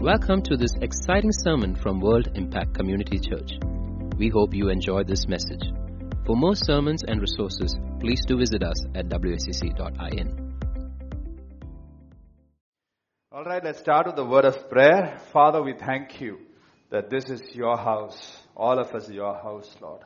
Welcome to this exciting sermon from World Impact Community Church. We hope you enjoy this message. For more sermons and resources, please do visit us at wscc.in. All right, let's start with the word of prayer. Father, we thank you that this is your house. All of us your house, Lord.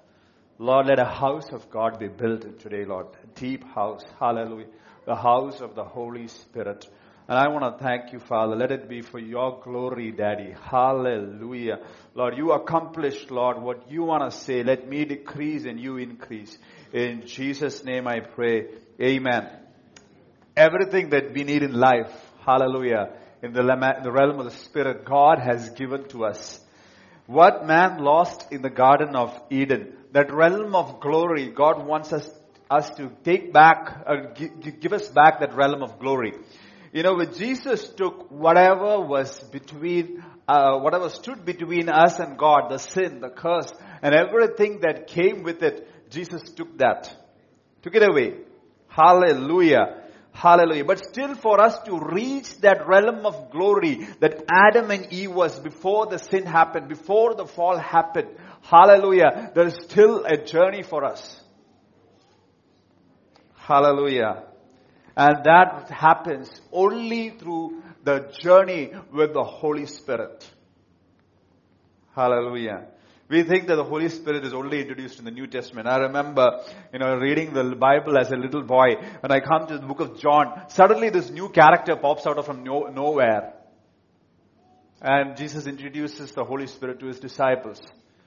Lord, let a house of God be built today, Lord. A deep house. Hallelujah. The house of the Holy Spirit. And I want to thank you, Father. Let it be for your glory, Daddy. Hallelujah. Lord, you accomplished, Lord, what you want to say. Let me decrease and you increase. In Jesus' name I pray. Amen. Everything that we need in life, hallelujah, in the, the realm of the Spirit, God has given to us. What man lost in the Garden of Eden, that realm of glory, God wants us, us to take back, uh, give, give us back that realm of glory. You know, when Jesus took whatever was between, uh, whatever stood between us and God, the sin, the curse, and everything that came with it, Jesus took that. Took it away. Hallelujah. Hallelujah. But still for us to reach that realm of glory that Adam and Eve was before the sin happened, before the fall happened. Hallelujah. There is still a journey for us. Hallelujah. And that happens only through the journey with the Holy Spirit. Hallelujah. We think that the Holy Spirit is only introduced in the New Testament. I remember, you know, reading the Bible as a little boy. When I come to the book of John, suddenly this new character pops out of from no, nowhere. And Jesus introduces the Holy Spirit to his disciples.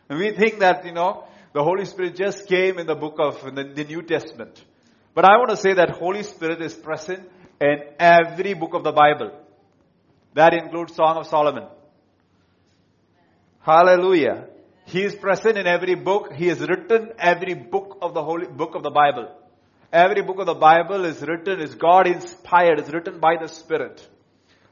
And we think that, you know, the Holy Spirit just came in the book of the, the New Testament. But I want to say that Holy Spirit is present in every book of the Bible. That includes Song of Solomon. Hallelujah. He is present in every book. He has written every book of the holy book of the Bible. Every book of the Bible is written, is God inspired, is written by the Spirit.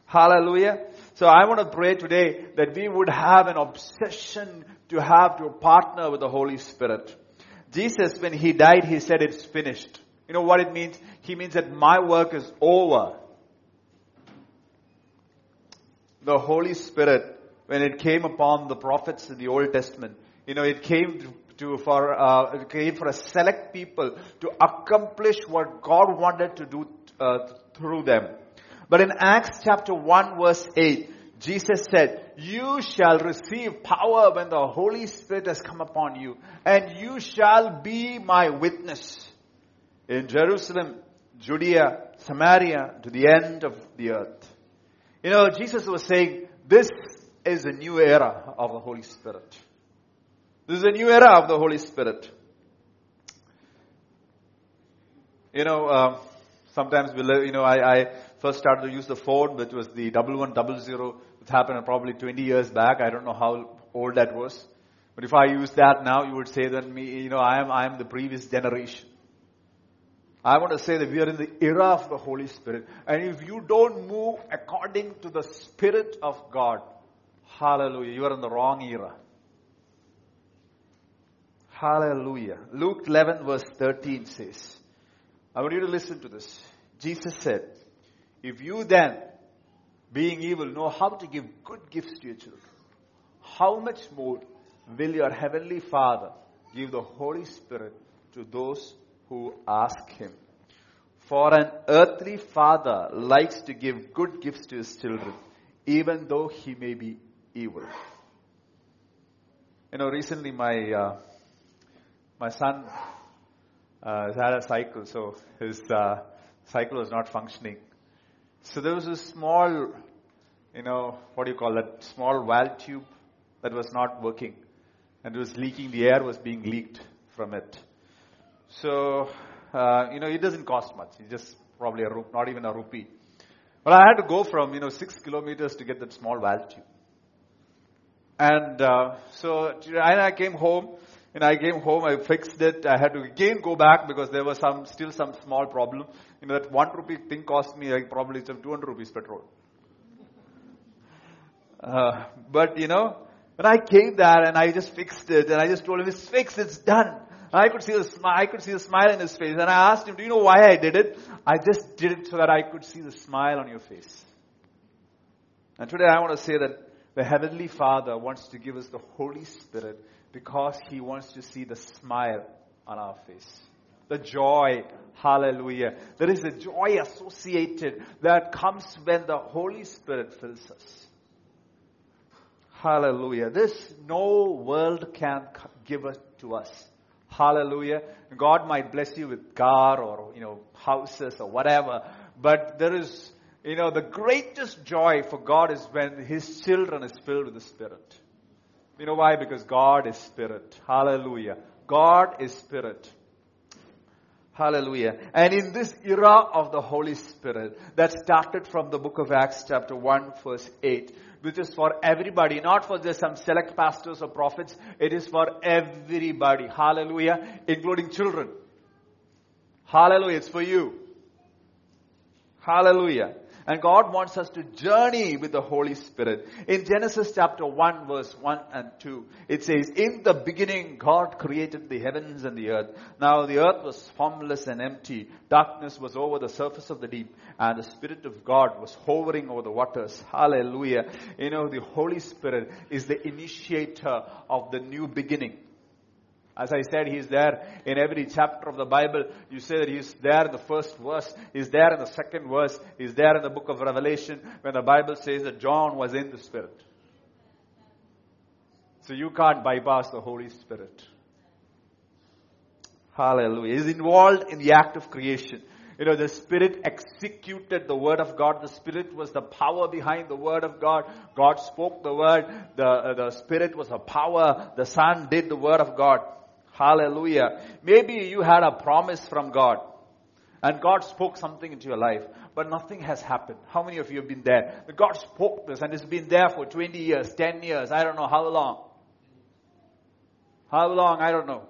Hallelujah. So I want to pray today that we would have an obsession to have to partner with the Holy Spirit. Jesus, when He died, He said it's finished. You know what it means? He means that my work is over. The Holy Spirit, when it came upon the prophets in the Old Testament, you know, it came to for uh, it came for a select people to accomplish what God wanted to do uh, through them. But in Acts chapter 1 verse 8, Jesus said, you shall receive power when the Holy Spirit has come upon you, and you shall be my witness in Jerusalem, Judea, Samaria, to the end of the earth. You know, Jesus was saying, this is a new era of the Holy Spirit. This is a new era of the Holy Spirit. You know, uh, sometimes we live, you know, I, I, first started to use the phone, which was the double one double zero. It happened probably 20 years back. I don't know how old that was. But if I use that now, you would say that me, you know, I am, I am the previous generation. I want to say that we are in the era of the Holy Spirit. And if you don't move according to the Spirit of God, hallelujah, you are in the wrong era. Hallelujah. Luke 11 verse 13 says, I want you to listen to this. Jesus said, if you then, being evil, know how to give good gifts to your children, how much more will your heavenly Father give the Holy Spirit to those who ask him. For an earthly father likes to give good gifts to his children, even though he may be evil. You know, recently my uh, my son uh, had a cycle, so his uh, cycle was not functioning. So there was a small, you know, what do you call that? Small valve tube that was not working, and it was leaking. The air was being leaked from it. So, uh, you know, it doesn't cost much. It's just probably a rupee, not even a rupee. But I had to go from, you know, six kilometers to get that small valve tube. And uh, so I came home, and I came home, I fixed it. I had to again go back because there was some still some small problem. You know, that one rupee thing cost me like probably some 200 rupees petrol. Uh, but you know, when I came there and I just fixed it, and I just told him, it's fixed, it's done. I could see the smile, I could see the smile in his face. And I asked him, do you know why I did it? I just did it so that I could see the smile on your face. And today I want to say that the Heavenly Father wants to give us the Holy Spirit because He wants to see the smile on our face. The joy. Hallelujah. There is a joy associated that comes when the Holy Spirit fills us. Hallelujah. This no world can give it to us. Hallelujah. God might bless you with car or, you know, houses or whatever. But there is, you know, the greatest joy for God is when His children is filled with the Spirit. You know why? Because God is Spirit. Hallelujah. God is Spirit. Hallelujah. And in this era of the Holy Spirit that started from the book of Acts chapter 1 verse 8, which is for everybody, not for just some select pastors or prophets. It is for everybody. Hallelujah. Including children. Hallelujah. It's for you. Hallelujah. And God wants us to journey with the Holy Spirit. In Genesis chapter 1 verse 1 and 2, it says, In the beginning God created the heavens and the earth. Now the earth was formless and empty. Darkness was over the surface of the deep. And the Spirit of God was hovering over the waters. Hallelujah. You know, the Holy Spirit is the initiator of the new beginning. As I said, He's there in every chapter of the Bible. You say that He's there in the first verse, He's there in the second verse, He's there in the book of Revelation when the Bible says that John was in the Spirit. So you can't bypass the Holy Spirit. Hallelujah. He's involved in the act of creation. You know, the Spirit executed the Word of God. The Spirit was the power behind the Word of God. God spoke the Word. The, uh, the Spirit was a power. The Son did the Word of God. Hallelujah. Maybe you had a promise from God and God spoke something into your life, but nothing has happened. How many of you have been there? God spoke this and it's been there for 20 years, 10 years, I don't know how long. How long, I don't know.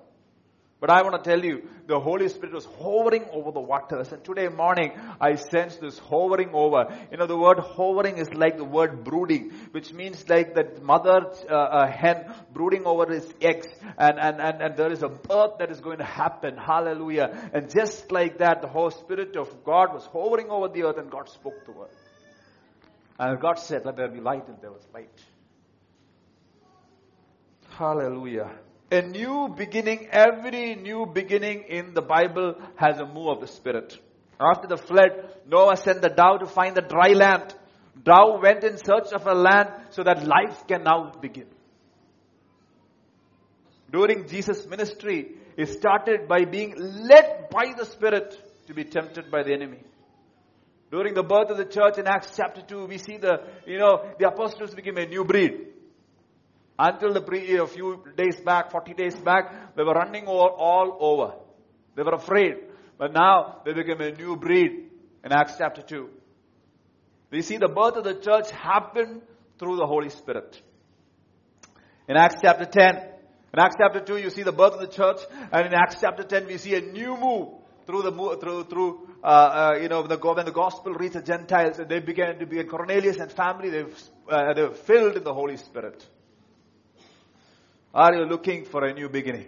But I want to tell you, the Holy Spirit was hovering over the waters. And today morning, I sense this hovering over. You know, the word hovering is like the word brooding, which means like that mother uh, hen brooding over its eggs. And, and, and, and there is a birth that is going to happen. Hallelujah. And just like that, the whole Spirit of God was hovering over the earth and God spoke the word. And God said, let there be light and there was light. Hallelujah a new beginning, every new beginning in the Bible has a move of the Spirit. After the flood, Noah sent the dove to find the dry land. Dove went in search of a land so that life can now begin. During Jesus' ministry, it started by being led by the Spirit to be tempted by the enemy. During the birth of the church in Acts chapter 2, we see the, you know, the apostles became a new breed. Until the pre, a few days back, 40 days back, they were running all, all over. They were afraid. But now they became a new breed in Acts chapter 2. We see the birth of the church happen through the Holy Spirit. In Acts chapter 10, in Acts chapter 2, you see the birth of the church, and in Acts chapter 10, we see a new move through the through through uh, uh, you know the when the gospel reached the Gentiles, and they began to be a Cornelius and family. They uh, they were filled in the Holy Spirit. Are you looking for a new beginning?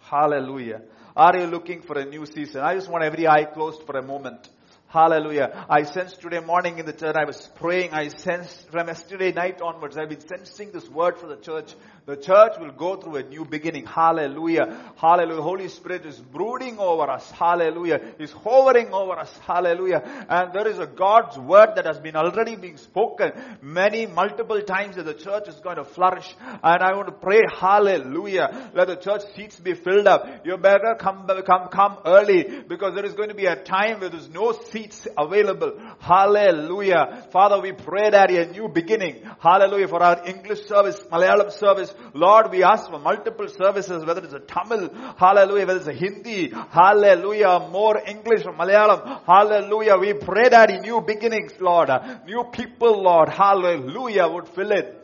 Hallelujah. Are you looking for a new season? I just want every eye closed for a moment. Hallelujah. I sensed today morning in the church, I was praying, I sensed from yesterday night onwards, I've been sensing this word for the church. The church will go through a new beginning. Hallelujah. Hallelujah. Holy Spirit is brooding over us. Hallelujah. Is hovering over us. Hallelujah. And there is a God's word that has been already being spoken many multiple times that the church is going to flourish. And I want to pray, hallelujah. Let the church seats be filled up. You better come, come, come early because there is going to be a time where there's no seats available. Hallelujah. Father, we pray that a new beginning. Hallelujah. For our English service, Malayalam service, Lord, we ask for multiple services, whether it's a Tamil, hallelujah, whether it's a Hindi, hallelujah, more English or Malayalam, hallelujah. We pray that in new beginnings, Lord, new people, Lord, hallelujah, would fill it.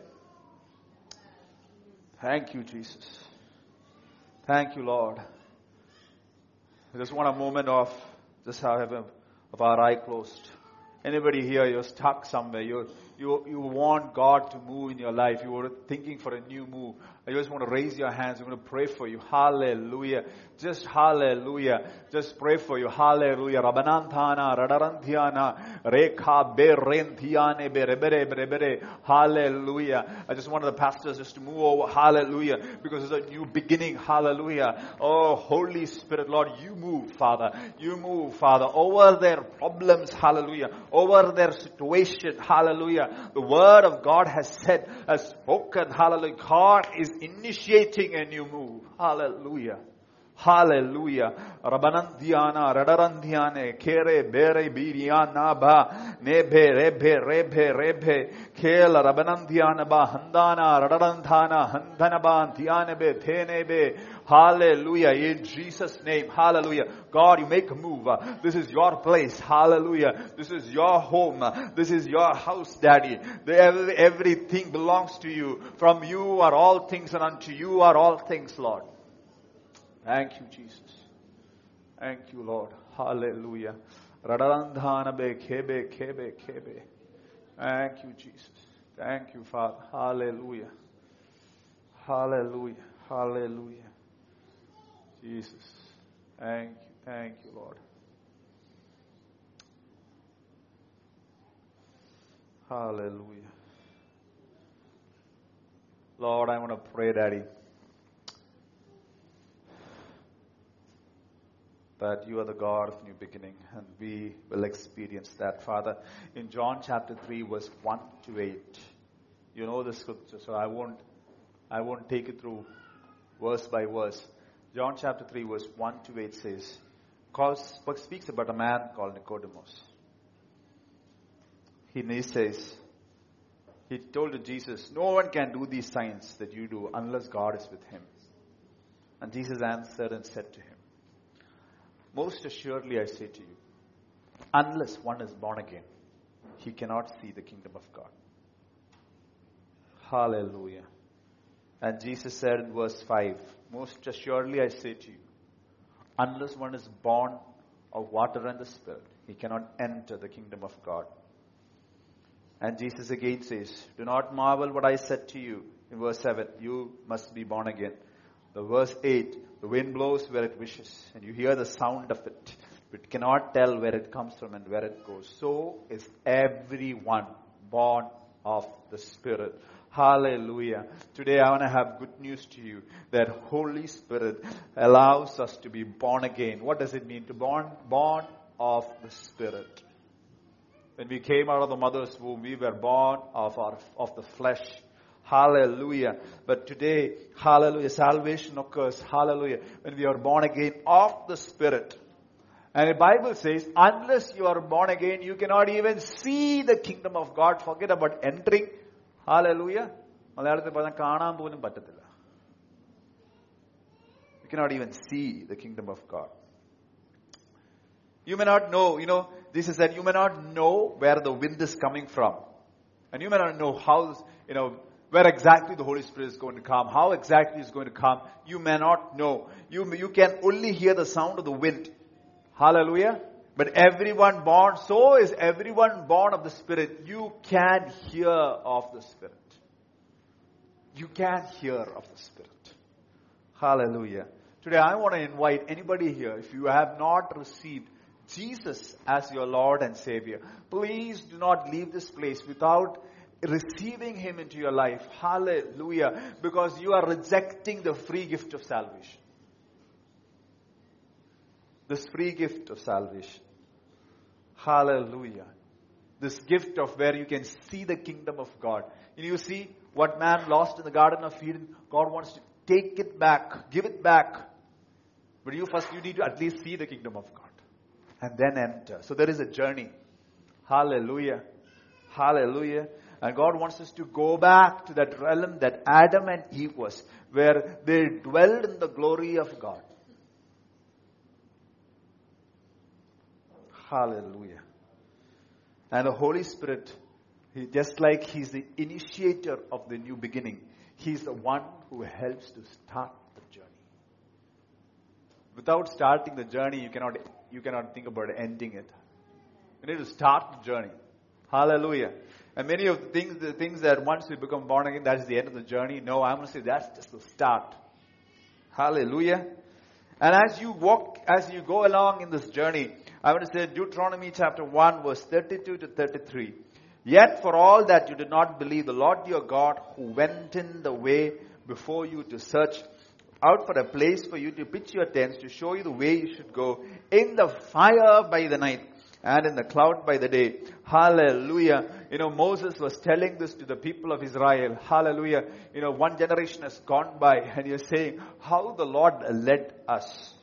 Thank you, Jesus. Thank you, Lord. I just want a moment of just have of our eye closed. Anybody here, you're stuck somewhere. You're, you, you want God to move in your life. You were thinking for a new move. I just want to raise your hands. I'm going to pray for you. Hallelujah. Just hallelujah. Just pray for you. Hallelujah. Rabananthana, Radaranthiana, Rekha Berenthiane, Berebere, Berebere. Hallelujah. I just wanted the pastors just to move over. Hallelujah. Because it's a new beginning. Hallelujah. Oh, Holy Spirit, Lord, you move, Father. You move, Father, over their problems. Hallelujah. Over their situation. Hallelujah. The word of God has said, has spoken. Hallelujah. God is initiating a new move. Hallelujah. Hallelujah. Rabanandiana, Radarandiane, Kere, Bere, Biriana, Ba, Nebe, Rebe, Rebe, Rebe, Kela, Rabanandiana, Ba, Handana, Radarantana, Handana, Tianebe, Tenebe. Hallelujah. In Jesus' name. Hallelujah. God, you make a move. This is your place. Hallelujah. This is your home. This is your house, Daddy. The- Everything belongs to you. From you are all things and unto you are all things, Lord. Thank you, Jesus. Thank you, Lord. Hallelujah. Radharandhana be kebe kebe kebe. Thank you, Jesus. Thank you, Father. Hallelujah. Hallelujah. Hallelujah. Jesus. Thank you. Thank you, Lord. Hallelujah. Lord, I want to pray, Daddy. That you are the God of new beginning, and we will experience that, Father. In John chapter 3, verse 1 to 8, you know the scripture, so I won't, I won't take it through verse by verse. John chapter 3, verse 1 to 8 says, calls, speaks about a man called Nicodemus. He, he says, he told to Jesus, No one can do these signs that you do unless God is with him. And Jesus answered and said to him, most assuredly, I say to you, unless one is born again, he cannot see the kingdom of God. Hallelujah. And Jesus said in verse 5, Most assuredly, I say to you, unless one is born of water and the Spirit, he cannot enter the kingdom of God. And Jesus again says, Do not marvel what I said to you. In verse 7, you must be born again. The verse 8, the wind blows where it wishes, and you hear the sound of it, but cannot tell where it comes from and where it goes. So is everyone born of the Spirit. Hallelujah. Today I want to have good news to you that Holy Spirit allows us to be born again. What does it mean to born? Born of the Spirit. When we came out of the mother's womb, we were born of our, of the flesh. Hallelujah. But today, hallelujah, salvation occurs, hallelujah, when we are born again of the Spirit. And the Bible says, unless you are born again, you cannot even see the kingdom of God. Forget about entering. Hallelujah. മലയാളത്തിൽ പറഞ്ഞാൽ കാണാൻ പോലും പറ്റത്തില്ല You cannot even see the kingdom of God. You may not know, you know, Jesus said, you may not know where the wind is coming from. And you may not know how, you know, where exactly the Holy Spirit is going to come, how exactly it's going to come. You may not know. You, you can only hear the sound of the wind. Hallelujah. But everyone born, so is everyone born of the Spirit. You can hear of the Spirit. You can hear of the Spirit. Hallelujah. Today I want to invite anybody here, if you have not received Jesus as your Lord and Savior, please do not leave this place without receiving Him into your life. Hallelujah. Because you are rejecting the free gift of salvation. This free gift of salvation. Hallelujah. This gift of where you can see the kingdom of God. And you see what man lost in the Garden of Eden, God wants to take it back, give it back. But you first, you need to at least see the kingdom of God and then enter. So there is a journey. Hallelujah. Hallelujah. And God wants us to go back to that realm that Adam and Eve was, where they dwelled in the glory of God. Hallelujah. And the Holy Spirit, he, just like He's the initiator of the new beginning, He's the one who helps to start the journey. Without starting the journey, you cannot, you cannot think about ending it. You need to start the journey. Hallelujah. And many of the things, the things that once we become born again, that's the end of the journey. No, I'm going to say that's just the start. Hallelujah. And as you walk, as you go along in this journey, I want to say Deuteronomy chapter 1 verse 32 to 33. Yet for all that you did not believe the Lord your God who went in the way before you to search out for a place for you to pitch your tents to show you the way you should go in the fire by the night and in the cloud by the day. Hallelujah. You know, Moses was telling this to the people of Israel. Hallelujah. You know, one generation has gone by and you're saying how the Lord led us.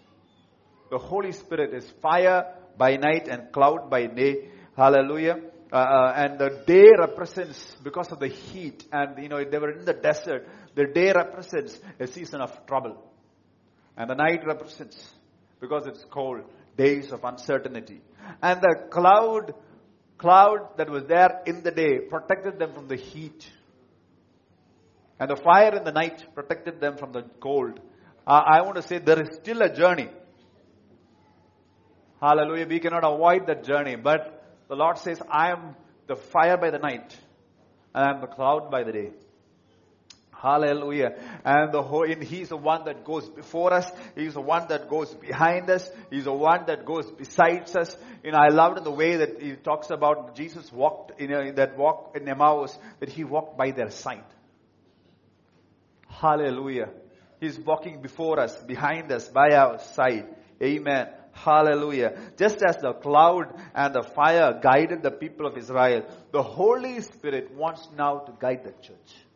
The Holy Spirit is fire by night and cloud by day. Hallelujah. Uh, uh, and the day represents because of the heat and you know they were in the desert the day represents a season of trouble and the night represents because it's cold days of uncertainty and the cloud cloud that was there in the day protected them from the heat. And the fire in the night protected them from the cold. Uh, i want to say there is still a journey. Hallelujah. We cannot avoid that journey. But the Lord says, I am the fire by the night, and I am the cloud by the day. Hallelujah. And the whole, and He's the one that goes before us. He's the one that goes behind us. He's the one that goes besides us. You know, I loved the way that He talks about Jesus walked, you know, in that walk in Emmaus, that He walked by their side. Hallelujah. He's walking before us, behind us, by our side. Amen. Hallelujah. Just as the cloud and the fire guided the people of Israel, the Holy Spirit wants now to guide the church.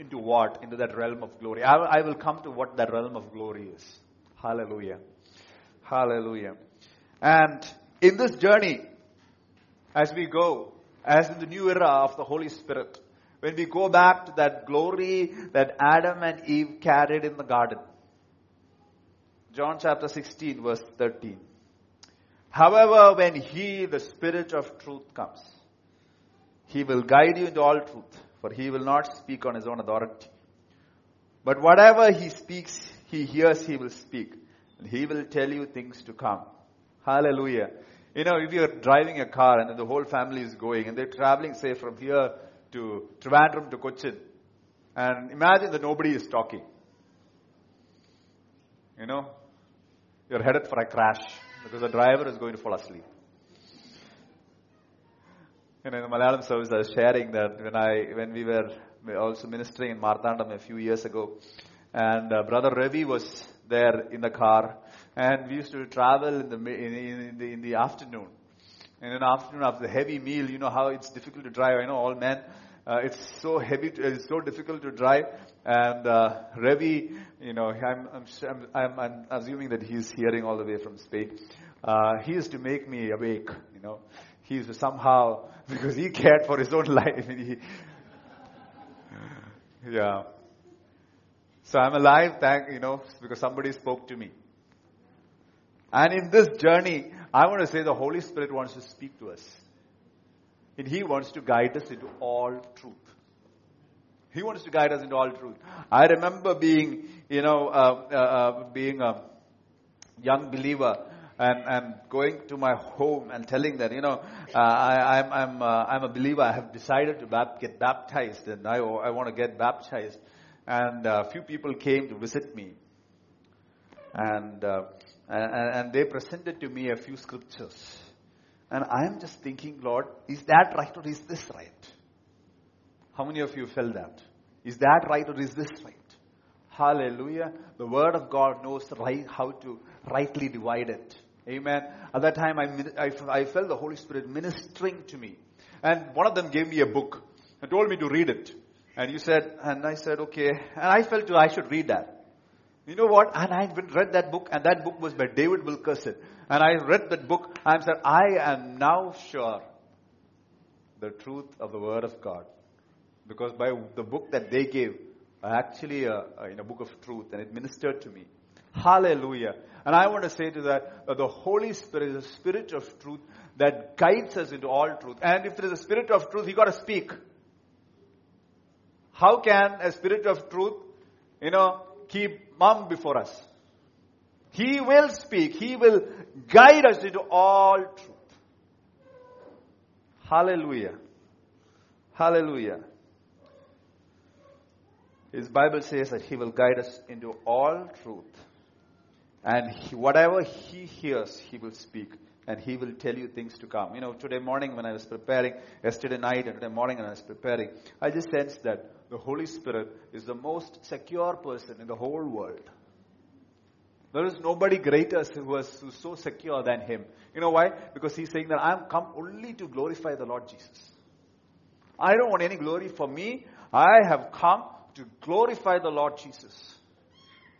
Into what? Into that realm of glory. I, I will come to what that realm of glory is. Hallelujah. Hallelujah. And in this journey, as we go, as in the new era of the Holy Spirit, when we go back to that glory that Adam and Eve carried in the garden, John chapter 16 verse 13. However, when He, the Spirit of truth comes, He will guide you into all truth, for He will not speak on His own authority. But whatever He speaks, He hears, He will speak. And He will tell you things to come. Hallelujah. You know, if you're driving a car and the whole family is going and they're traveling, say, from here to Trivandrum to Cochin, and imagine that nobody is talking. You know, you're headed for a crash because the driver is going to fall asleep. You know, in the Malayalam service, I was sharing that when I, when we were also ministering in Marthandam a few years ago, and uh, Brother Ravi was there in the car, and we used to travel in the in, in the in the afternoon. And in the afternoon, after the heavy meal, you know how it's difficult to drive. I know all men uh, it's so heavy, to, it's so difficult to drive. And uh, you know, I'm, I'm, I'm, I'm, assuming that he's hearing all the way from Spain. Uh, he used to make me awake, you know. He used somehow, because he cared for his own life. he, yeah. So I'm alive, thank, you know, because somebody spoke to me. And in this journey, I want to say the Holy Spirit wants to speak to us. And He wants to guide us into all truth. He wants to guide us into all truth. I remember being, you know, uh, uh, uh, being a young believer and, and going to my home and telling that, you know, uh, I, I'm, I'm, uh, I'm a believer. I have decided to bap- get baptized and I, I want to get baptized. And a few people came to visit me. And, uh, and, and they presented to me a few scriptures. And I am just thinking, Lord, is that right or is this right? How many of you felt that? Is that right or is this right? Hallelujah. The Word of God knows right, how to rightly divide it. Amen. At that time, I, I, I felt the Holy Spirit ministering to me. And one of them gave me a book and told me to read it. And you said, and I said, okay. And I felt I should read that. You know what? And I read that book, and that book was by David Wilkerson. And I read that book, and I said, I am now sure the truth of the Word of God. Because by the book that they gave, actually a, a, in a book of truth, and it ministered to me. Hallelujah. And I want to say to that, that the Holy Spirit is a spirit of truth that guides us into all truth. And if there is a spirit of truth, you got to speak. How can a spirit of truth, you know, keep mum before us? He will speak. He will guide us into all truth. Hallelujah. Hallelujah. His Bible says that He will guide us into all truth. And he, whatever He hears, He will speak. And He will tell you things to come. You know, today morning when I was preparing, yesterday night and today morning when I was preparing, I just sensed that the Holy Spirit is the most secure person in the whole world. There is nobody greater who is so secure than Him. You know why? Because He's saying that I'm come only to glorify the Lord Jesus. I don't want any glory for me. I have come to glorify the Lord Jesus.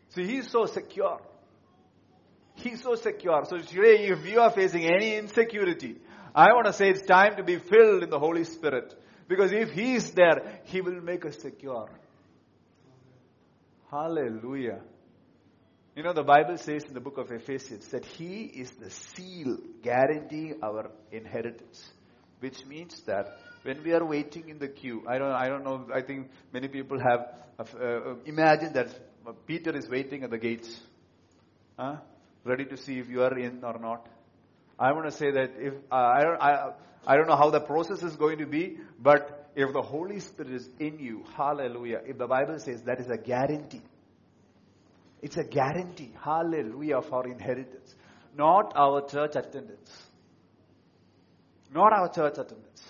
See, He's so secure. He's so secure. So today, if you are facing any insecurity, I want to say it's time to be filled in the Holy Spirit. Because if He is there, He will make us secure. Hallelujah. You know, the Bible says in the book of Ephesians that He is the seal guaranteeing our inheritance. Which means that when we are waiting in the queue, I don't, I don't know, I think many people have uh, imagined that Peter is waiting at the gates, huh? Ready to see if you are in or not. I want to say that if, I, don't, I, I don't know how the process is going to be, but if the Holy Spirit is in you, hallelujah, if the Bible says that is a guarantee. It's a guarantee, hallelujah, of our inheritance. Not our church attendance. Not our church attendance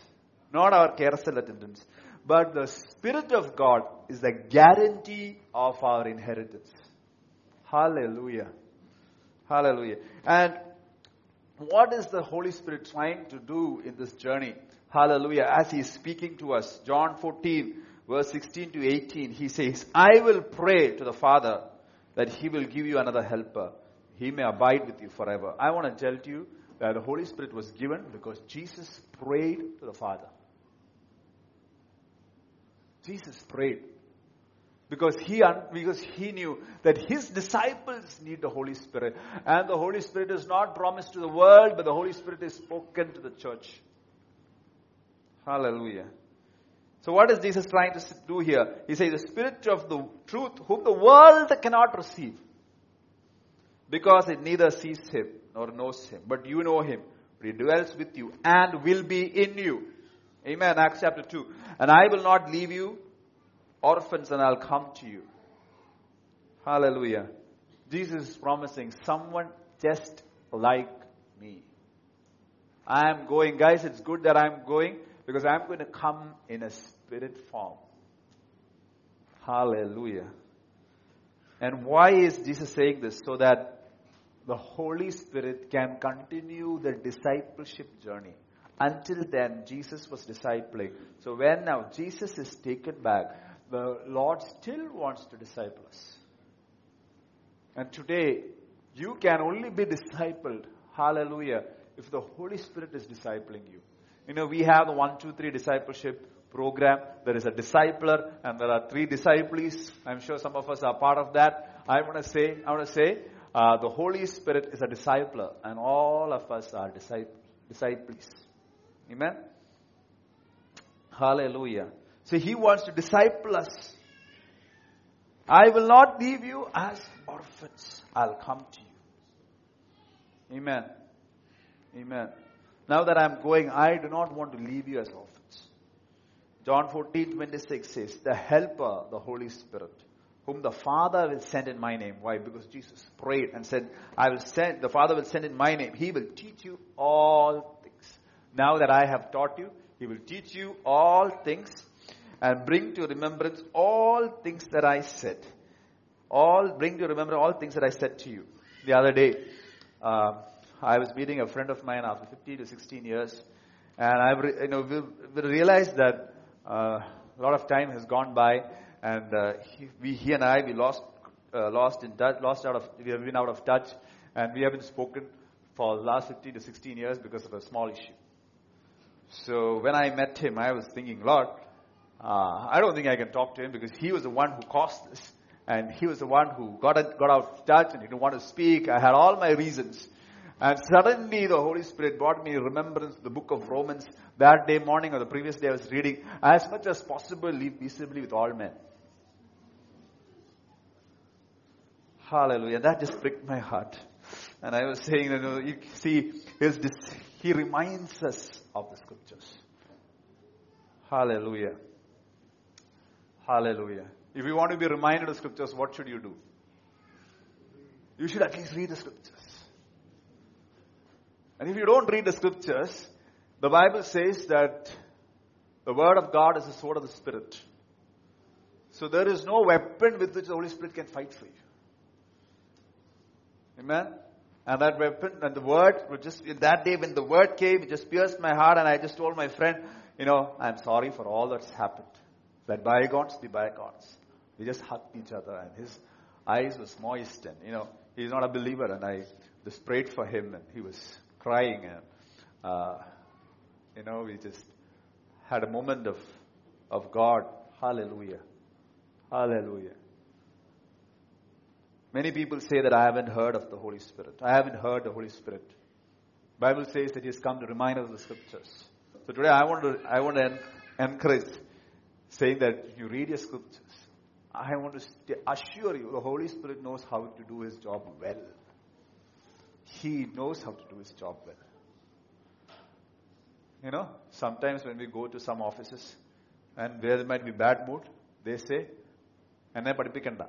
not our carousel attendance. But the Spirit of God is the guarantee of our inheritance. Hallelujah. Hallelujah. And what is the Holy Spirit trying to do in this journey? Hallelujah. As He is speaking to us, John 14, verse 16 to 18, He says, I will pray to the Father that He will give you another helper. He may abide with you forever. I want to tell you that the Holy Spirit was given because Jesus prayed to the Father. Jesus prayed because he because he knew that his disciples need the Holy Spirit, and the Holy Spirit is not promised to the world, but the Holy Spirit is spoken to the church. Hallelujah. So what is Jesus trying to do here? He says, the Spirit of the truth, whom the world cannot receive, because it neither sees him nor knows him, but you know him. But he dwells with you and will be in you. Amen. Acts chapter 2. And I will not leave you orphans and I'll come to you. Hallelujah. Jesus is promising someone just like me. I am going. Guys, it's good that I'm going because I'm going to come in a spirit form. Hallelujah. And why is Jesus saying this? So that the Holy Spirit can continue the discipleship journey. Until then, Jesus was discipling. So when now Jesus is taken back, the Lord still wants to disciple us. And today, you can only be discipled, hallelujah, if the Holy Spirit is discipling you. You know, we have the one, two, three discipleship program. There is a discipler and there are three disciples. I'm sure some of us are part of that. I want to say, I want to say, uh, the Holy Spirit is a discipler and all of us are disciples. disciples. Amen? Hallelujah. So he wants to disciple us. I will not leave you as orphans. I'll come to you. Amen. Amen. Now that I'm going, I do not want to leave you as orphans. John 14, 26 says, The Helper, the Holy Spirit, whom the Father will send in my name. Why? Because Jesus prayed and said, I will send, the Father will send in my name. He will teach you all things. now that I have taught you, he will teach you all things and bring to remembrance all things that I said. All bring to remember all things that I said to you. The other day, uh, I was meeting a friend of mine after 15 to 16 years, and I, you know, we, we realized that uh, a lot of time has gone by, and uh, he, we, he and I, we lost, uh, lost in touch, lost out of, we have been out of touch, and we haven't spoken for the last 15 to 16 years because of a small issue. So when I met him, I was thinking, Lord, uh, I don't think I can talk to him because he was the one who caused this. And he was the one who got, got out of touch and he didn't want to speak. I had all my reasons. And suddenly the Holy Spirit brought me remembrance of the book of Romans. That day morning or the previous day I was reading, as much as possible live peaceably with all men. Hallelujah. That just pricked my heart. And I was saying, you know, you see, his, he reminds us of the scriptures. Hallelujah. Hallelujah. If you want to be reminded of scriptures, what should you do? You should at least read the scriptures. And if you don't read the scriptures, the Bible says that the word of God is the sword of the Spirit. So there is no weapon with which the Holy Spirit can fight for you. Amen? And that weapon and the word just in that day when the word came, it just pierced my heart and I just told my friend, you know, I'm sorry for all that's happened. Let bygones be bygones. We just hugged each other and his eyes was moist and, you know, he's not a believer and I just prayed for him and he was crying and, uh, you know, we just had a moment of, of God. Hallelujah. Hallelujah. Many people say that I haven't heard of the Holy Spirit. I haven't heard the Holy Spirit. Bible says that He has come to remind us of the scriptures. So today I want to, I want to encourage saying that you read your scriptures. I want to st- assure you the Holy Spirit knows how to do His job well. He knows how to do His job well. You know, sometimes when we go to some offices and where there might be bad mood, they say, എന്നെ പഠിപ്പിക്കണ്ട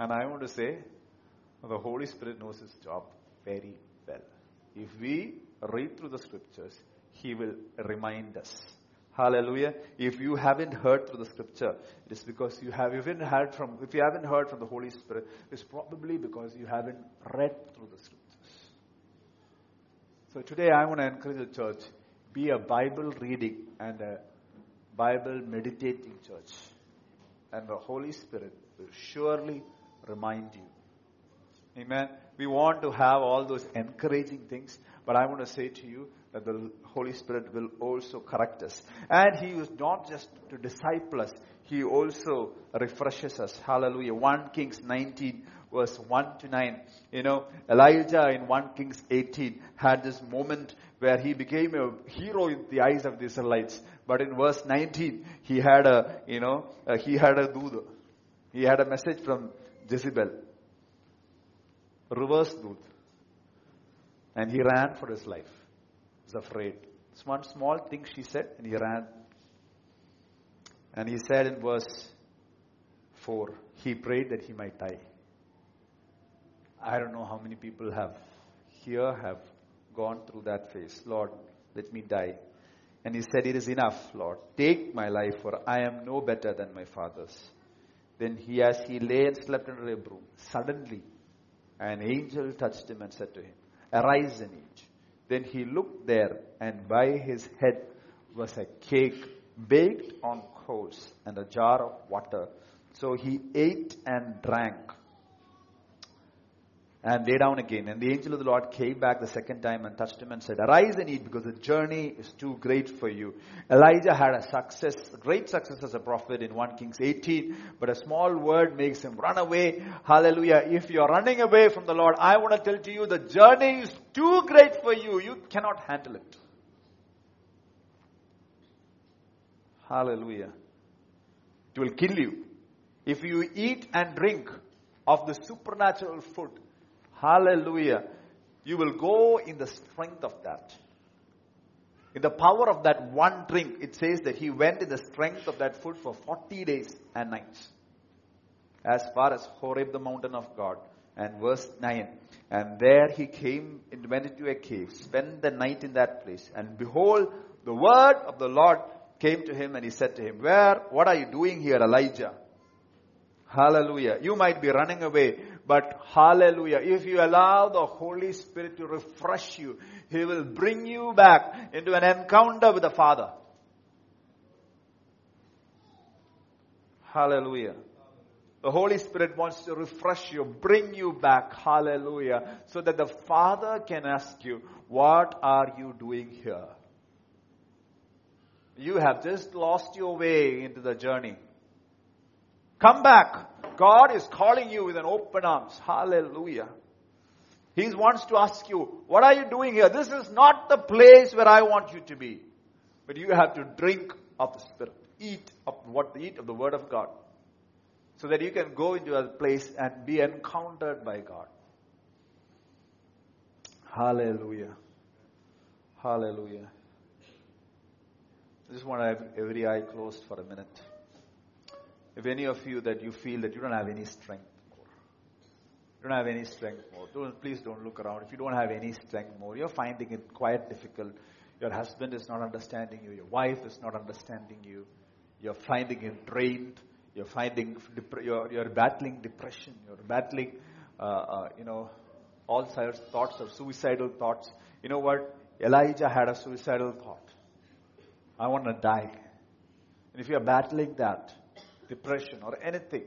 and I want to say, the Holy Spirit knows His job very well. If we read through the scriptures, He will remind us. Hallelujah. If you haven't heard through the scripture, it is because you have, haven't heard from, if you haven't heard from the Holy Spirit, it's probably because you haven't read through the scriptures. So today I want to encourage the church, be a Bible reading and a Bible meditating church. And the Holy Spirit will surely remind you. Amen. We want to have all those encouraging things, but I want to say to you that the Holy Spirit will also correct us. And He is not just to disciple us, He also refreshes us. Hallelujah. 1 Kings 19 verse 1 to 9. You know, Elijah in 1 Kings 18 had this moment where he became a hero in the eyes of the Israelites. But in verse 19, he had a, you know, uh, he had a dood. He had a message from Jezebel. Reverse dood. And he ran for his life. Afraid. It's one small thing she said, and he ran. And he said in verse 4, he prayed that he might die. I don't know how many people have here have gone through that phase. Lord, let me die. And he said, It is enough, Lord. Take my life, for I am no better than my father's. Then he, as he lay and slept under a broom, suddenly an angel touched him and said to him, Arise and eat. Then he looked there, and by his head was a cake baked on coals and a jar of water. So he ate and drank and lay down again. And the angel of the Lord came back the second time and touched him and said, Arise and eat because the journey is too great for you. Elijah had a success, great success as a prophet in 1 Kings 18, but a small word makes him run away. Hallelujah. If you're running away from the Lord, I want to tell to you the journey is too great for you. You cannot handle it. Hallelujah. It will kill you. If you eat and drink of the supernatural food, Hallelujah. You will go in the strength of that. In the power of that one drink, it says that he went in the strength of that food for 40 days and nights. As far as Horeb, the mountain of God. And verse 9. And there he came and went into a cave, spent the night in that place. And behold, the word of the Lord came to him and he said to him, Where, what are you doing here, Elijah? Hallelujah. You might be running away, but hallelujah. If you allow the Holy Spirit to refresh you, He will bring you back into an encounter with the Father. Hallelujah. The Holy Spirit wants to refresh you, bring you back. Hallelujah. So that the Father can ask you, what are you doing here? You have just lost your way into the journey. Come back. God is calling you with an open arms. Hallelujah. He wants to ask you, what are you doing here? This is not the place where I want you to be. But you have to drink of the Spirit. Eat of what eat of the Word of God. So that you can go into a place and be encountered by God. Hallelujah. Hallelujah. I just want to have every eye closed for a minute. If any of you that you feel that you don't have any strength more, you don't have any strength more, don't, please don't look around. If you don't have any strength more, you're finding it quite difficult. Your husband is not understanding you. Your wife is not understanding you. You're finding it drained. You're finding, you're, you're battling depression. You're battling, uh, uh, you know, all sides thoughts of suicidal thoughts. You know what? Elijah had a suicidal thought. I want to die. And if you're battling that, depression or anything,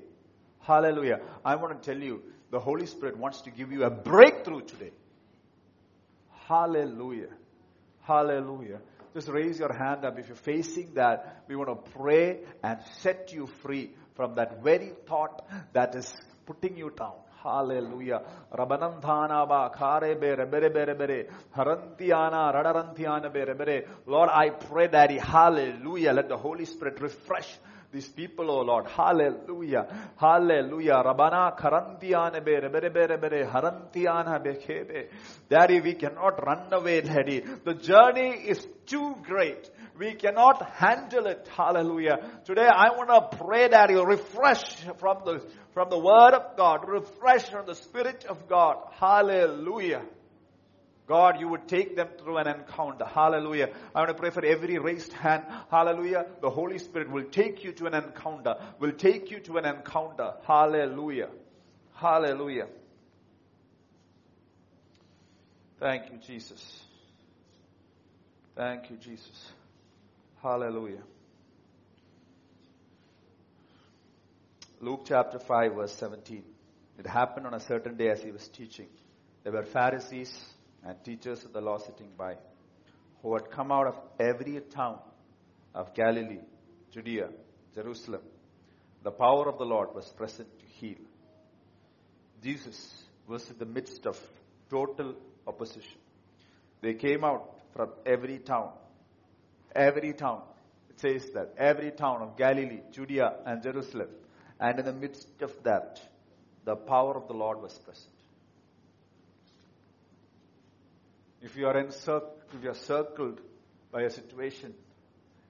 hallelujah, I want to tell you, the Holy Spirit wants to give you a breakthrough today. Hallelujah. Hallelujah. Just raise your hand up. If you're facing that, we want to pray and set you free from that very thought that is putting you down. Hallelujah. Rabanandhana ba khare be rebere bere bere. Harantiana radarantiana be rebere. Lord, I pray, Daddy, hallelujah. Let the Holy Spirit refresh these people, oh Lord. Hallelujah. Hallelujah. Rabana karantiana be rebere bere bere. Harantiana bekebe. Daddy, we cannot run away, Daddy. The journey is too great. We cannot handle it. Hallelujah. Today I want to pray that refresh from the, from the word of God. Refresh from the spirit of God. Hallelujah. God, you would take them through an encounter. Hallelujah. I want to pray for every raised hand. Hallelujah. The Holy Spirit will take you to an encounter. Will take you to an encounter. Hallelujah. Hallelujah. Thank you, Jesus. Thank you, Jesus. Hallelujah. Luke chapter 5, verse 17. It happened on a certain day as he was teaching. There were Pharisees and teachers of the law sitting by who had come out of every town of Galilee, Judea, Jerusalem. The power of the Lord was present to heal. Jesus was in the midst of total opposition. They came out from every town. Every town. It says that. Every town of Galilee, Judea, and Jerusalem. And in the midst of that, the power of the Lord was present. If you are encircled, if you are circled by a situation,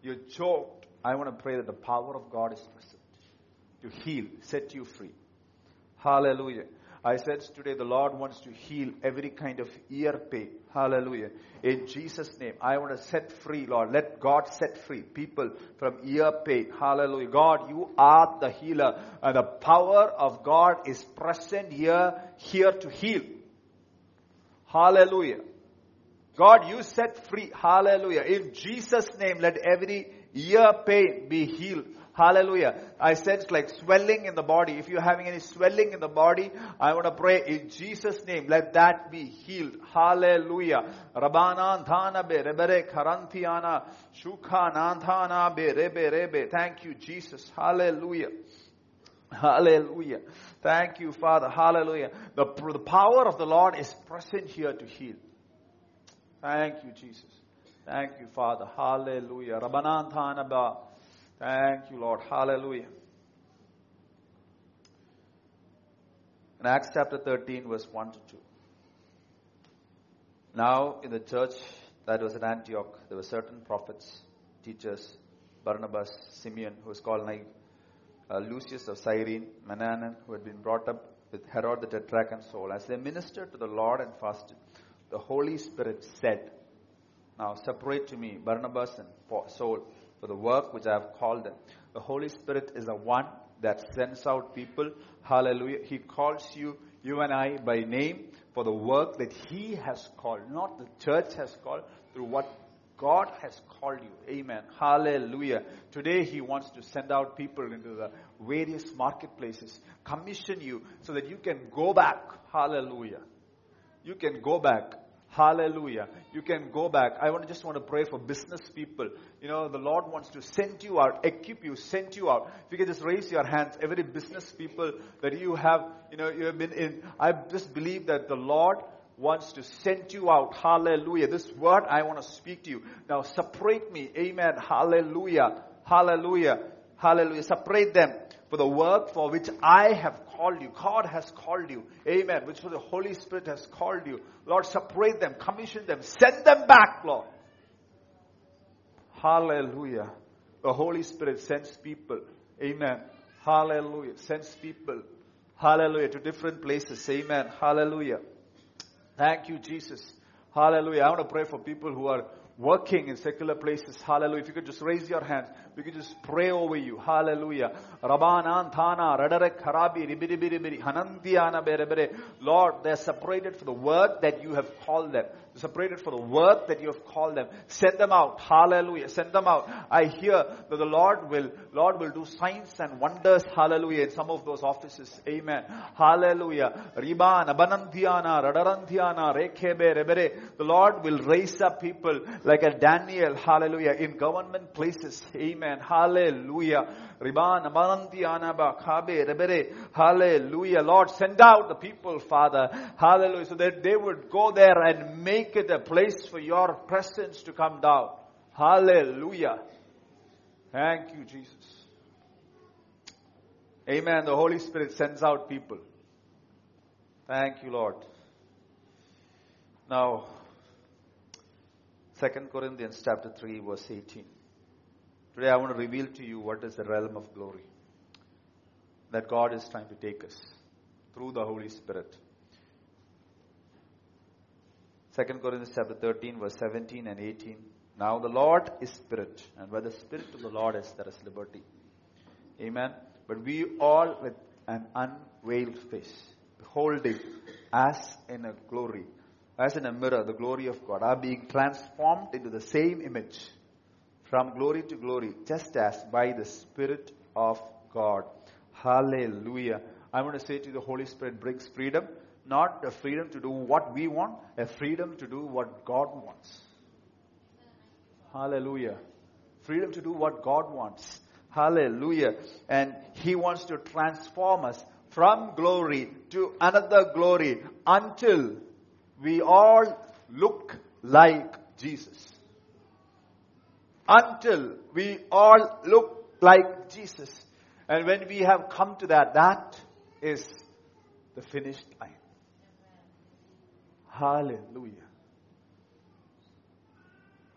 you're choked, I want to pray that the power of God is present to heal, set you free. Hallelujah. I said today the Lord wants to heal every kind of ear pain. Hallelujah. In Jesus' name, I want to set free, Lord. Let God set free people from ear pain. Hallelujah. God, you are the healer. And the power of God is present here, here to heal. Hallelujah. God, you set free. Hallelujah. In Jesus' name, let every ear pain be healed. Hallelujah. I sense like swelling in the body. If you're having any swelling in the body, I want to pray in Jesus' name, let that be healed. Hallelujah. Rabana be rebere karantiana shukha be rebe rebe. Thank you, Jesus. Hallelujah. Hallelujah. Thank you, Father. Hallelujah. The, the power of the Lord is present here to heal. Thank you, Jesus. Thank you, Father. Hallelujah. Rabbananthana ba. Thank you, Lord. Hallelujah. In Acts chapter 13, verse 1 to 2. Now, in the church that was at Antioch, there were certain prophets, teachers, Barnabas, Simeon, who was called uh, Lucius of Cyrene, Mananan, who had been brought up with Herod the Tetrarch and Saul. As they ministered to the Lord and fasted, the Holy Spirit said, Now separate to me Barnabas and Saul for the work which I have called them. The Holy Spirit is the one that sends out people. Hallelujah. He calls you, you and I, by name for the work that He has called, not the church has called, through what God has called you. Amen. Hallelujah. Today He wants to send out people into the various marketplaces, commission you so that you can go back. Hallelujah. You can go back. Hallelujah. You can go back. I want to just want to pray for business people. You know, the Lord wants to send you out, equip you, send you out. If you can just raise your hands, every business people that you have, you know, you have been in. I just believe that the Lord wants to send you out. Hallelujah. This word I want to speak to you. Now separate me. Amen. Hallelujah. Hallelujah. Hallelujah. Separate them for the work for which I have called you. God has called you. Amen. Which for the Holy Spirit has called you. Lord, separate them, commission them, send them back, Lord. Hallelujah. The Holy Spirit sends people. Amen. Hallelujah. Sends people. Hallelujah. To different places. Amen. Hallelujah. Thank you, Jesus. Hallelujah. I want to pray for people who are working in secular places. Hallelujah. If you could just raise your hands, we could just pray over you. Hallelujah. Rabanan thana radarek harabi ribiribiribiri hanantiana berebere. Lord, they're separated for the work that you have called them. Separated for the work that you have called them. Send them out. Hallelujah. Send them out. I hear that the Lord will, Lord will do signs and wonders. Hallelujah. In some of those offices. Amen. Hallelujah. Riban, abanantiana, radarantiana, rekebe, rebere. The Lord will raise up people like a Daniel, hallelujah, in government places. Amen. Hallelujah. Riban, Amanantiana, Bakabe, Rebere. Hallelujah. Lord, send out the people, Father. Hallelujah. So that they would go there and make it a place for your presence to come down. Hallelujah. Thank you, Jesus. Amen. The Holy Spirit sends out people. Thank you, Lord. Now, 2 Corinthians chapter 3 verse 18. Today I want to reveal to you what is the realm of glory that God is trying to take us through the Holy Spirit. 2 Corinthians chapter 13 verse 17 and 18. Now the Lord is spirit and where the spirit of the Lord is there is liberty. Amen. But we all with an unveiled face beholding as in a glory as in a mirror, the glory of God, are being transformed into the same image from glory to glory, just as by the Spirit of God. Hallelujah. I want to say to you, the Holy Spirit brings freedom, not a freedom to do what we want, a freedom to do what God wants. Hallelujah. Freedom to do what God wants. Hallelujah. And He wants to transform us from glory to another glory until we all look like Jesus. Until we all look like Jesus. And when we have come to that, that is the finished line. Hallelujah.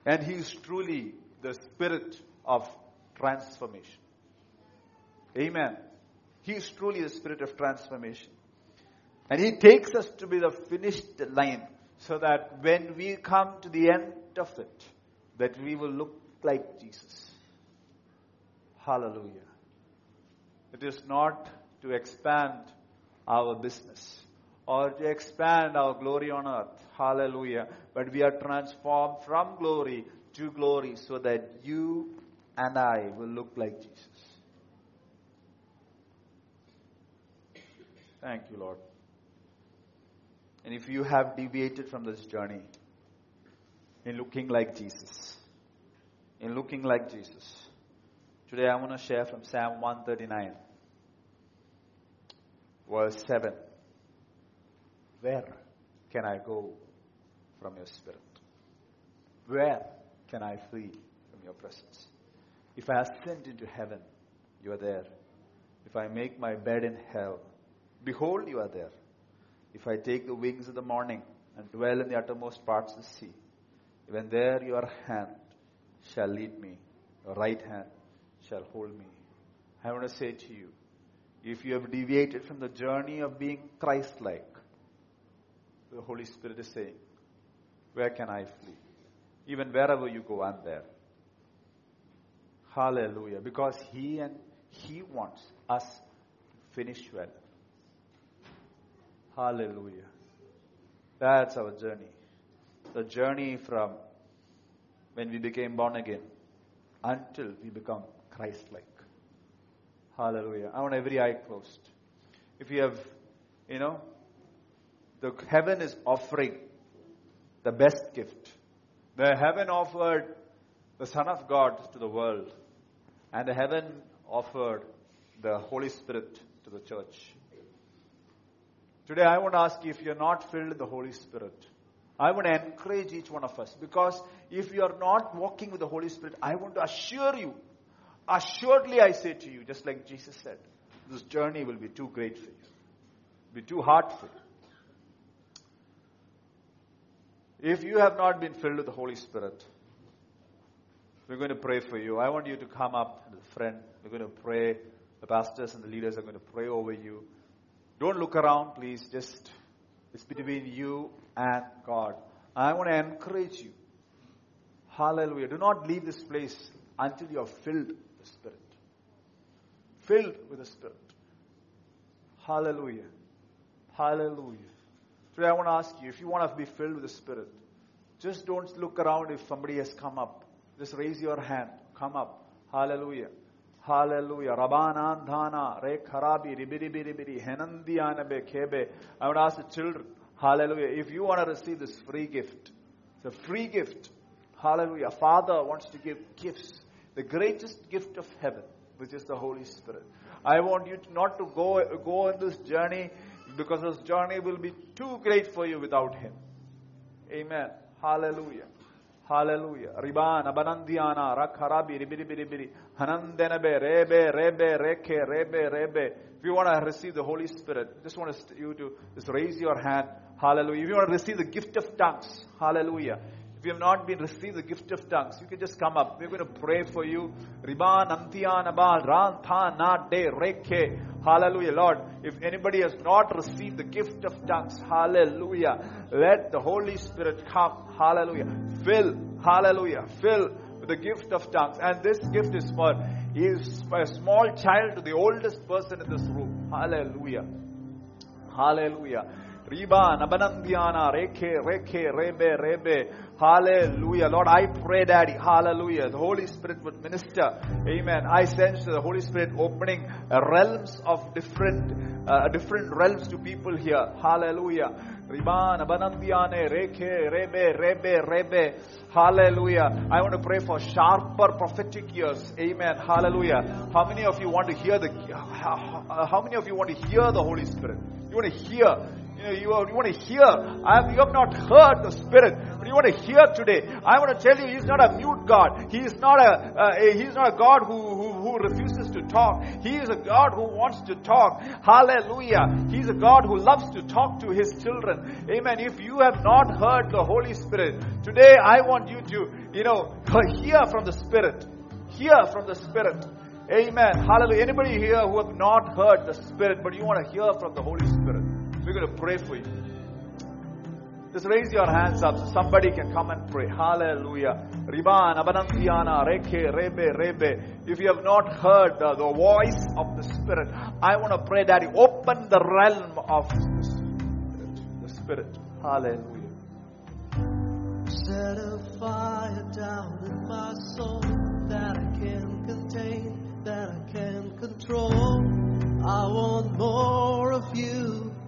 And He is truly the spirit of transformation. Amen. He is truly the spirit of transformation. And He takes us to be the finished line so that when we come to the end of it, that we will look like Jesus. Hallelujah. It is not to expand our business or to expand our glory on earth. Hallelujah. But we are transformed from glory to glory so that you and I will look like Jesus. Thank you, Lord. And if you have deviated from this journey in looking like Jesus, in looking like Jesus, today I want to share from Psalm 139, verse 7. Where can I go from your spirit? Where can I flee from your presence? If I ascend into heaven, you are there. If I make my bed in hell, behold, you are there. If I take the wings of the morning and dwell in the uttermost parts of the sea, even there your hand shall lead me, your right hand shall hold me. I want to say to you, if you have deviated from the journey of being Christ like, the Holy Spirit is saying, Where can I flee? Even wherever you go, I'm there. Hallelujah. Because He and He wants us to finish well. Hallelujah. That's our journey. The journey from when we became born again until we become Christ like. Hallelujah. I want every eye closed. If you have, you know, the heaven is offering the best gift. The heaven offered the Son of God to the world, and the heaven offered the Holy Spirit to the church. Today, I want to ask you if you're not filled with the Holy Spirit. I want to encourage each one of us because if you are not walking with the Holy Spirit, I want to assure you, assuredly I say to you, just like Jesus said, this journey will be too great for you, be too hard for you. If you have not been filled with the Holy Spirit, We're going to pray for you. I want you to come up front. We're going to pray. The pastors and the leaders are going to pray over you. Don't look around, please. Just, it's between you and God. I want to encourage you. Hallelujah. Do not leave this place until you are filled with the Spirit. Filled with the Spirit. Hallelujah. Hallelujah. Today I want to ask you if you want to be filled with the Spirit, just don't look around if somebody has come up. Just raise your hand. Come up. Hallelujah. Hallelujah. Rabana Dhana, Re Kharabi, Ribiri Biri, Henandiana Be Kebe. I would ask the children, Hallelujah. If you want to receive this free gift, it's a free gift. Hallelujah. Father wants to give gifts. The greatest gift of heaven, which is the Holy Spirit. I want you to not to go, go on this journey because this journey will be too great for you without Him. Amen. Hallelujah. Hallelujah. Riban, Abanandiana, Rakharabi, Ribiri Biri Biri, Hanandenabe, Rebe, Rebe, Reke, Rebe, Rebe. If you want to receive the Holy Spirit, just want you to just raise your hand. Hallelujah. If you want to receive the gift of tongues, hallelujah. If you have not been received the gift of tongues, you can just come up. We're going to pray for you. Reke. Hallelujah, Lord. If anybody has not received the gift of tongues, hallelujah. Let the Holy Spirit come. Hallelujah. Fill, hallelujah. Fill with the gift of tongues. And this gift is for is a small child to the oldest person in this room. Hallelujah. Hallelujah. Riba, Nabanandiana, Reke, Reke, Rebe, Rebe. Hallelujah. Lord, I pray, Daddy. Hallelujah. The Holy Spirit would minister. Amen. I sense the Holy Spirit opening realms of different, uh, different realms to people here. Hallelujah. Riban, Abanandiane, Reke, Rebe, Rebe, Rebe. Hallelujah. I want to pray for sharper prophetic ears. Amen. Hallelujah. How many of you want to hear the, how many of you want to hear the Holy Spirit? You want to hear you know, you, you want to hear. I, you have not heard the Spirit, but you want to hear today. I want to tell you, He's not a mute God. He is not a, uh, He's not a God who, who, who refuses to talk. He is a God who wants to talk. Hallelujah. He's a God who loves to talk to His children. Amen. If you have not heard the Holy Spirit, today I want you to, you know, hear from the Spirit. Hear from the Spirit. Amen. Hallelujah. Anybody here who have not heard the Spirit, but you want to hear from the Holy Spirit? We're going to pray for you. Just raise your hands up so somebody can come and pray. Hallelujah. Riban, Abanantiana, Reke, Rebe, Rebe. If you have not heard uh, the voice of the Spirit, I want to pray that you open the realm of the Spirit. The Spirit. Hallelujah. Set a fire down in my soul that I can contain, that I can control. I want more of you,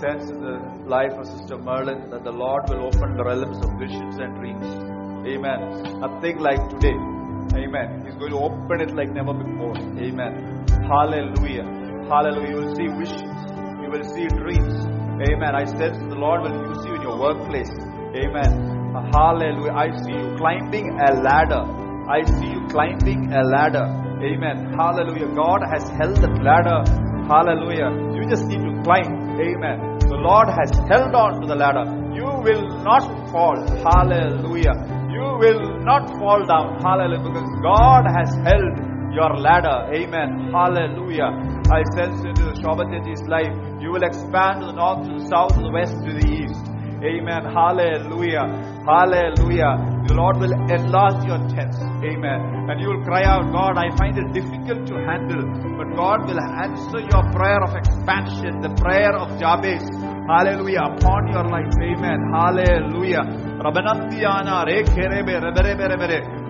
sense in the life of Sister Merlin that the Lord will open the realms of visions and dreams. Amen. A thing like today. Amen. He's going to open it like never before. Amen. Hallelujah. Hallelujah. You will see visions. You will see dreams. Amen. I sense the Lord will use you in your workplace. Amen. Hallelujah. I see you climbing a ladder. I see you climbing a ladder. Amen. Hallelujah. God has held that ladder. Hallelujah. You just need to climb. Amen. The Lord has held on to the ladder. You will not fall. Hallelujah. You will not fall down. Hallelujah. Because God has held your ladder. Amen. Hallelujah. I sense into the Shobateji's life. You will expand to the north, to the south, to the west, to the east. Amen. Hallelujah. Hallelujah. The Lord will enlarge your tents. Amen. And you will cry out, God, I find it difficult to handle. But God will answer your prayer of expansion, the prayer of Jabez. Hallelujah. Upon your life. Amen. Hallelujah.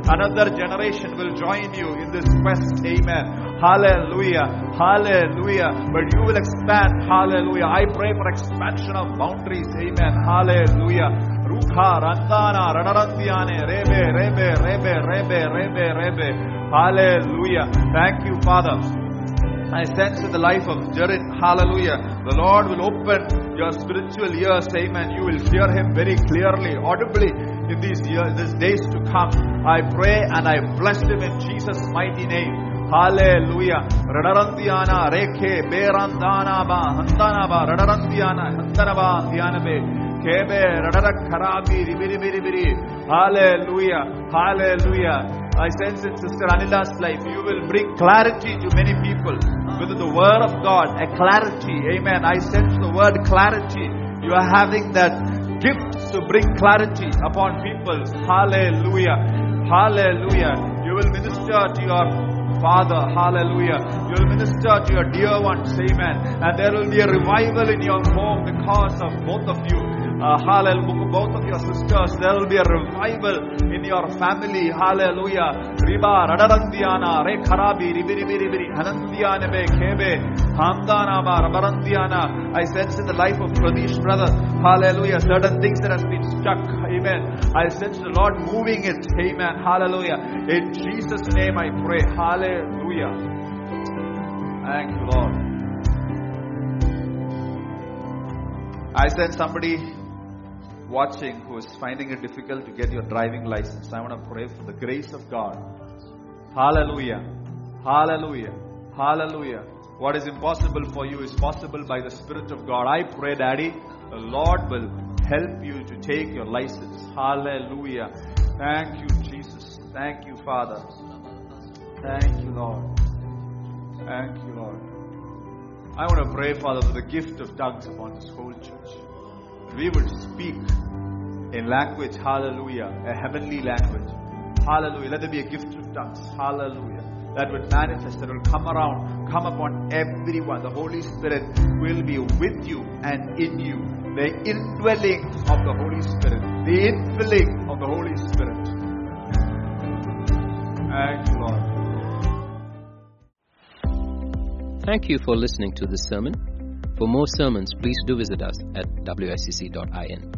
Another generation will join you in this quest. Amen. Hallelujah. Hallelujah. But you will expand. Hallelujah. I pray for expansion of boundaries. Amen. Hallelujah. Rukha, Randana, Ranarandiane, Rebe, Rebe, Rebe, Rebe, Rebe, Rebe. Hallelujah. Thank you, Father. I sense in the life of Jared, hallelujah. The Lord will open your spiritual ears, amen. You will hear Him very clearly, audibly in these years, these days to come. I pray and I bless Him in Jesus' mighty name. Hallelujah. Radarandiana, Reke, Berandana ba, Handana ba, Radarandiana, Handana ba, Diana be. Kebe, Radara Karabi, Ribiri, Biri, Biri. Hallelujah. Hallelujah. I sense in Sister Anila's life, you will bring clarity to many people with the word of God, a clarity. Amen. I sense the word clarity. You are having that gift to bring clarity upon people. Hallelujah. Hallelujah. You will minister to your Father, hallelujah. You will minister to your dear ones, amen. And there will be a revival in your home because of both of you. Uh, hallelujah. Both of your sisters, there will be a revival in your family. Hallelujah. Riba, Radarandiana, Re Karabi, Ribiri, Ribiri, Hanandiana, Be, Kebe, Hamdana, Rabarandiana. I sense in the life of Pradesh, brother. Hallelujah. Certain things that has been stuck. Amen. I sense the Lord moving it. Amen. Hallelujah. In Jesus' name I pray. Hallelujah. Thank you, Lord. I sense somebody watching who is finding it difficult to get your driving license. I want to pray for the grace of God. Hallelujah. Hallelujah. Hallelujah. What is impossible for you is possible by the Spirit of God. I pray, Daddy, the Lord will help you to take your license. Hallelujah. Thank you, Jesus. Thank you, Father. Thank you, Lord. Thank you, Lord. I want to pray, Father, for the gift of tongues upon this whole church. We would speak in language, hallelujah, a heavenly language. Hallelujah. Let there be a gift of tongues. Hallelujah. That would manifest, that will come around, come upon everyone. The Holy Spirit will be with you and in you. The indwelling of the Holy Spirit, the infilling of the Holy Spirit. Thank you, Lord. Thank you for listening to this sermon. For more sermons, please do visit us at wscc.in.